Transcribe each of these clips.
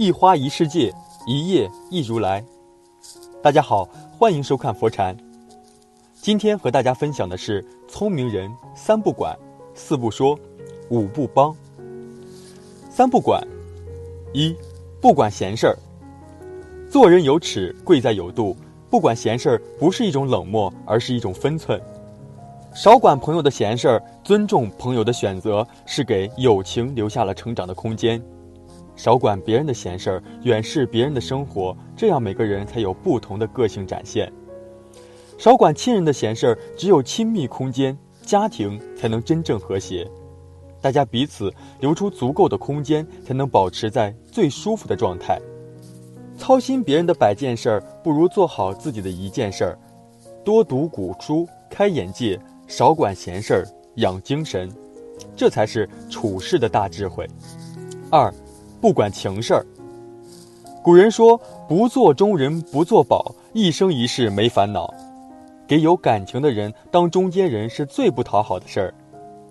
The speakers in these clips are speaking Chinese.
一花一世界，一叶一如来。大家好，欢迎收看佛禅。今天和大家分享的是：聪明人三不管，四不说，五不帮。三不管：一，不管闲事儿。做人有尺，贵在有度。不管闲事儿，不是一种冷漠，而是一种分寸。少管朋友的闲事儿，尊重朋友的选择，是给友情留下了成长的空间。少管别人的闲事儿，远视别人的生活，这样每个人才有不同的个性展现。少管亲人的闲事儿，只有亲密空间，家庭才能真正和谐。大家彼此留出足够的空间，才能保持在最舒服的状态。操心别人的百件事儿，不如做好自己的一件事儿。多读古书，开眼界；少管闲事儿，养精神。这才是处世的大智慧。二，不管情事儿。古人说：“不做中人，不做保，一生一世没烦恼。”给有感情的人当中间人是最不讨好的事儿。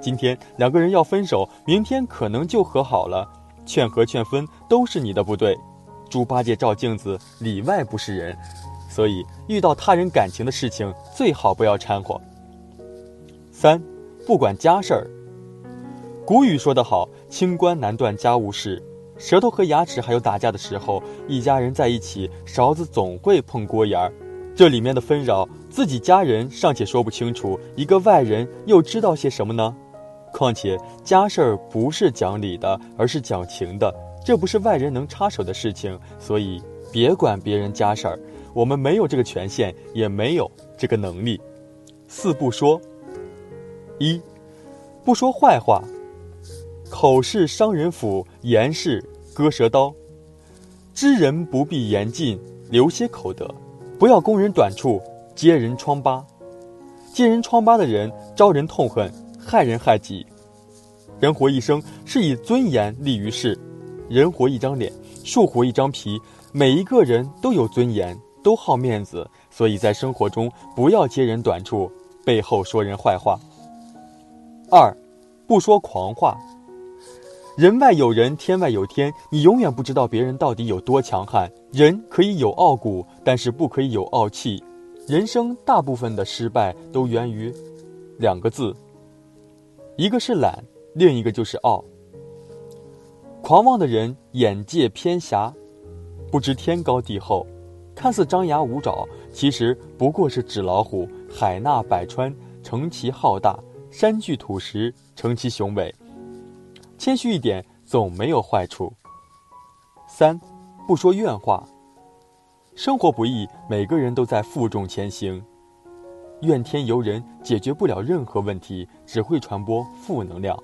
今天两个人要分手，明天可能就和好了。劝和劝分都是你的不对。猪八戒照镜子，里外不是人，所以遇到他人感情的事情，最好不要掺和。三，不管家事儿。古语说得好：“清官难断家务事。”舌头和牙齿还有打架的时候，一家人在一起，勺子总会碰锅沿儿。这里面的纷扰，自己家人尚且说不清楚，一个外人又知道些什么呢？况且家事儿不是讲理的，而是讲情的。这不是外人能插手的事情，所以别管别人家事儿，我们没有这个权限，也没有这个能力。四不说：一，不说坏话。口是伤人斧，言是割舌刀。知人不必言尽，留些口德，不要攻人短处，揭人疮疤。揭人疮疤的人，招人痛恨，害人害己。人活一生，是以尊严立于世。人活一张脸，树活一张皮。每一个人都有尊严，都好面子，所以在生活中不要揭人短处，背后说人坏话。二，不说狂话。人外有人，天外有天，你永远不知道别人到底有多强悍。人可以有傲骨，但是不可以有傲气。人生大部分的失败都源于两个字，一个是懒，另一个就是傲。狂妄的人眼界偏狭，不知天高地厚，看似张牙舞爪，其实不过是纸老虎。海纳百川，成其浩大；山具土石，成其雄伟。谦虚一点，总没有坏处。三，不说怨话。生活不易，每个人都在负重前行。怨天尤人，解决不了任何问题，只会传播负能量。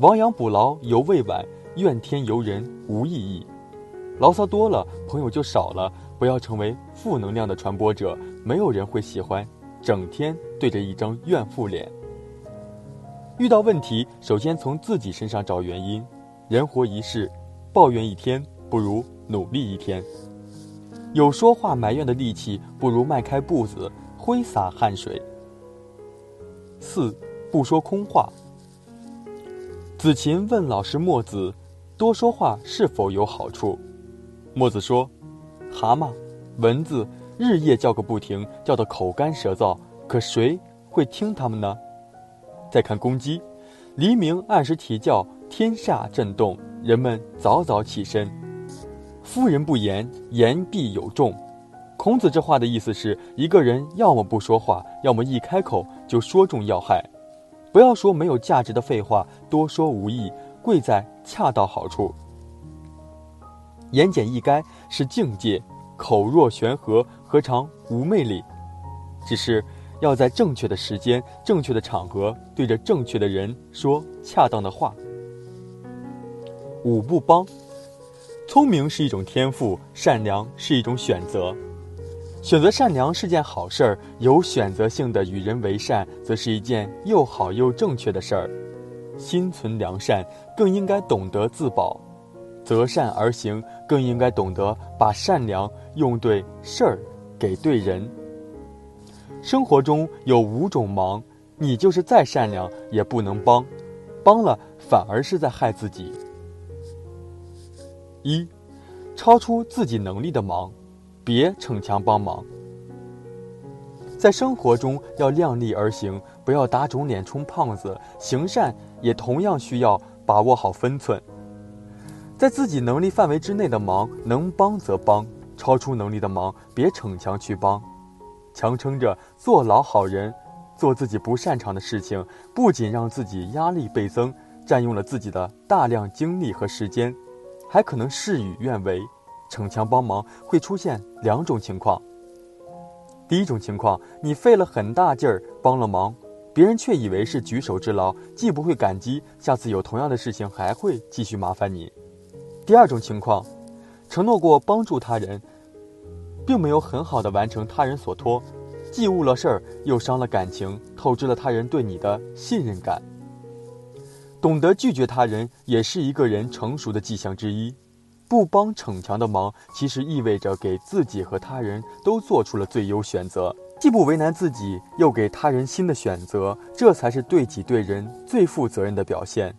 亡羊补牢犹未晚，怨天尤人无意义。牢骚多了，朋友就少了。不要成为负能量的传播者，没有人会喜欢整天对着一张怨妇脸。遇到问题，首先从自己身上找原因。人活一世，抱怨一天不如努力一天。有说话埋怨的力气，不如迈开步子挥洒汗水。四，不说空话。子禽问老师墨子：“多说话是否有好处？”墨子说：“蛤蟆、蚊子日夜叫个不停，叫得口干舌燥，可谁会听他们呢？”再看公鸡，黎明按时啼叫，天下震动，人们早早起身。夫人不言，言必有重。孔子这话的意思是一个人要么不说话，要么一开口就说中要害。不要说没有价值的废话，多说无益，贵在恰到好处。言简意赅是境界，口若悬河何尝无魅力？只是要在正确的时间、正确的场合，对着正确的人说恰当的话。五不帮，聪明是一种天赋，善良是一种选择。选择善良是件好事儿，有选择性的与人为善，则是一件又好又正确的事儿。心存良善，更应该懂得自保；择善而行，更应该懂得把善良用对事儿，给对人。生活中有五种忙，你就是再善良也不能帮，帮了反而是在害自己。一，超出自己能力的忙，别逞强帮忙。在生活中要量力而行，不要打肿脸充胖子。行善也同样需要把握好分寸，在自己能力范围之内的忙，能帮则帮；超出能力的忙，别逞强去帮。强撑着做老好人，做自己不擅长的事情，不仅让自己压力倍增，占用了自己的大量精力和时间，还可能事与愿违。逞强帮忙会出现两种情况。第一种情况，你费了很大劲儿帮了忙，别人却以为是举手之劳，既不会感激，下次有同样的事情还会继续麻烦你。第二种情况，承诺过帮助他人，并没有很好的完成他人所托，既误了事儿，又伤了感情，透支了他人对你的信任感。懂得拒绝他人，也是一个人成熟的迹象之一。不帮逞强的忙，其实意味着给自己和他人都做出了最优选择，既不为难自己，又给他人新的选择，这才是对己对人最负责任的表现。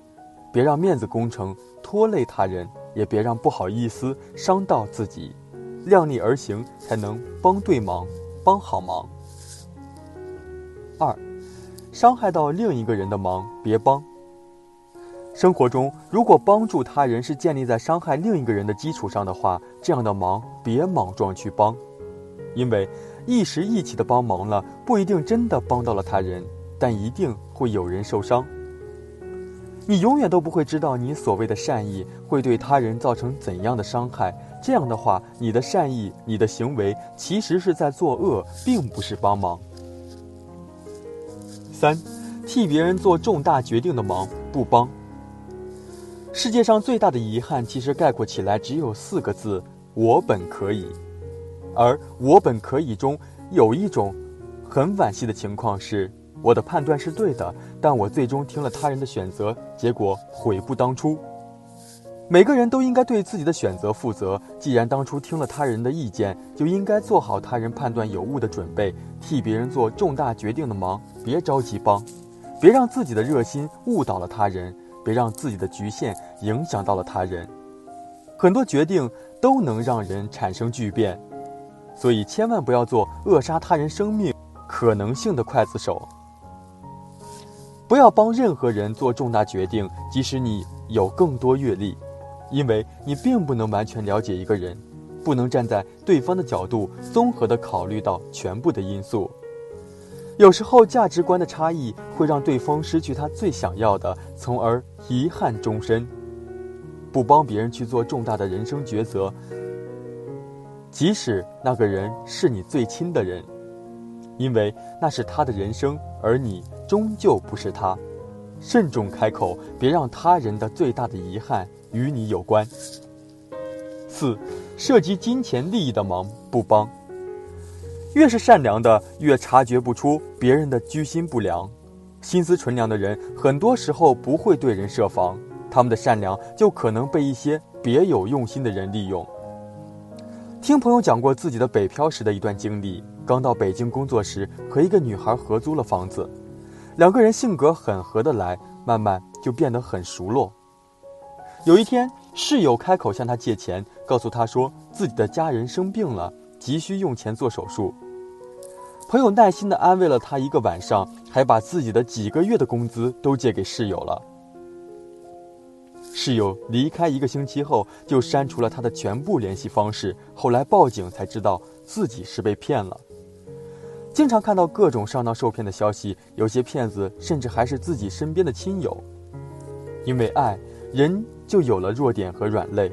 别让面子工程拖累他人，也别让不好意思伤到自己，量力而行，才能帮对忙，帮好忙。二，伤害到另一个人的忙，别帮。生活中，如果帮助他人是建立在伤害另一个人的基础上的话，这样的忙别莽撞去帮，因为一时义气的帮忙了，不一定真的帮到了他人，但一定会有人受伤。你永远都不会知道你所谓的善意会对他人造成怎样的伤害。这样的话，你的善意，你的行为其实是在作恶，并不是帮忙。三，替别人做重大决定的忙不帮。世界上最大的遗憾，其实概括起来只有四个字：我本可以。而我本可以中有一种很惋惜的情况是，我的判断是对的，但我最终听了他人的选择，结果悔不当初。每个人都应该对自己的选择负责，既然当初听了他人的意见，就应该做好他人判断有误的准备，替别人做重大决定的忙，别着急帮，别让自己的热心误导了他人。别让自己的局限影响到了他人，很多决定都能让人产生巨变，所以千万不要做扼杀他人生命可能性的刽子手。不要帮任何人做重大决定，即使你有更多阅历，因为你并不能完全了解一个人，不能站在对方的角度综合的考虑到全部的因素。有时候价值观的差异会让对方失去他最想要的，从而遗憾终身。不帮别人去做重大的人生抉择，即使那个人是你最亲的人，因为那是他的人生，而你终究不是他。慎重开口，别让他人的最大的遗憾与你有关。四，涉及金钱利益的忙不帮。越是善良的，越察觉不出别人的居心不良。心思纯良的人，很多时候不会对人设防，他们的善良就可能被一些别有用心的人利用。听朋友讲过自己的北漂时的一段经历：刚到北京工作时，和一个女孩合租了房子，两个人性格很合得来，慢慢就变得很熟络。有一天，室友开口向他借钱，告诉他说自己的家人生病了，急需用钱做手术。朋友耐心地安慰了他一个晚上，还把自己的几个月的工资都借给室友了。室友离开一个星期后，就删除了他的全部联系方式。后来报警才知道自己是被骗了。经常看到各种上当受骗的消息，有些骗子甚至还是自己身边的亲友。因为爱，人就有了弱点和软肋；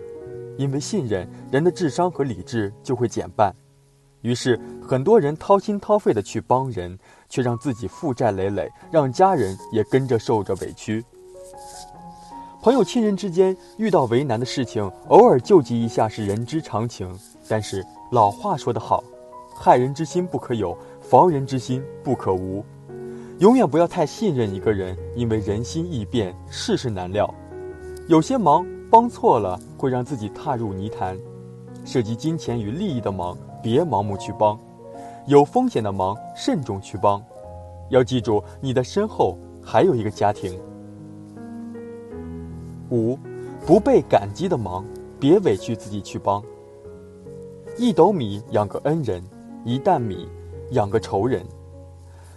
因为信任，人的智商和理智就会减半。于是，很多人掏心掏肺的去帮人，却让自己负债累累，让家人也跟着受着委屈。朋友、亲人之间遇到为难的事情，偶尔救济一下是人之常情。但是老话说得好，害人之心不可有，防人之心不可无。永远不要太信任一个人，因为人心易变，世事难料。有些忙帮错了，会让自己踏入泥潭。涉及金钱与利益的忙。别盲目去帮，有风险的忙慎重去帮，要记住你的身后还有一个家庭。五，不被感激的忙别委屈自己去帮。一斗米养个恩人，一担米养个仇人。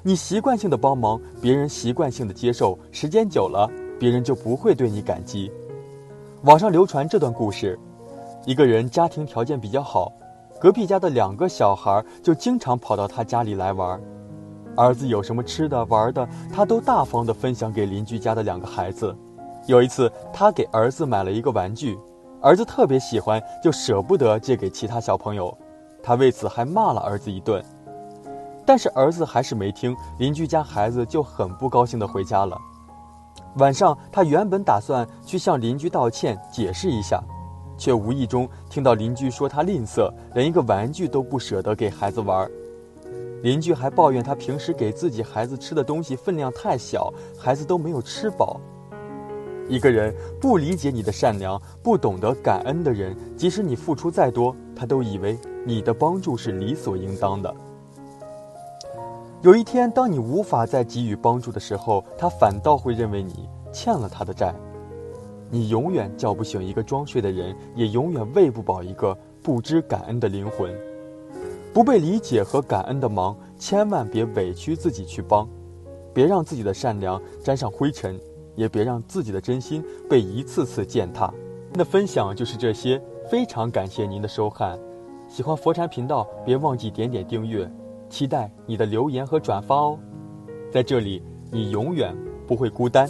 你习惯性的帮忙，别人习惯性的接受，时间久了，别人就不会对你感激。网上流传这段故事：一个人家庭条件比较好，隔壁家的两个小孩就经常跑到他家里来玩。儿子有什么吃的玩的，他都大方的分享给邻居家的两个孩子。有一次，他给儿子买了一个玩具，儿子特别喜欢，就舍不得借给其他小朋友，他为此还骂了儿子一顿。但是儿子还是没听，邻居家孩子就很不高兴的回家了。晚上，他原本打算去向邻居道歉，解释一下，却无意中听到邻居说他吝啬，连一个玩具都不舍得给孩子玩。邻居还抱怨他平时给自己孩子吃的东西分量太小，孩子都没有吃饱。一个人不理解你的善良，不懂得感恩的人，即使你付出再多，他都以为你的帮助是理所应当的。有一天，当你无法再给予帮助的时候，他反倒会认为你欠了他的债。你永远叫不醒一个装睡的人，也永远喂不饱一个不知感恩的灵魂。不被理解和感恩的忙，千万别委屈自己去帮，别让自己的善良沾上灰尘，也别让自己的真心被一次次践踏。那分享就是这些，非常感谢您的收看。喜欢佛禅频道，别忘记点点订阅。期待你的留言和转发哦，在这里你永远不会孤单。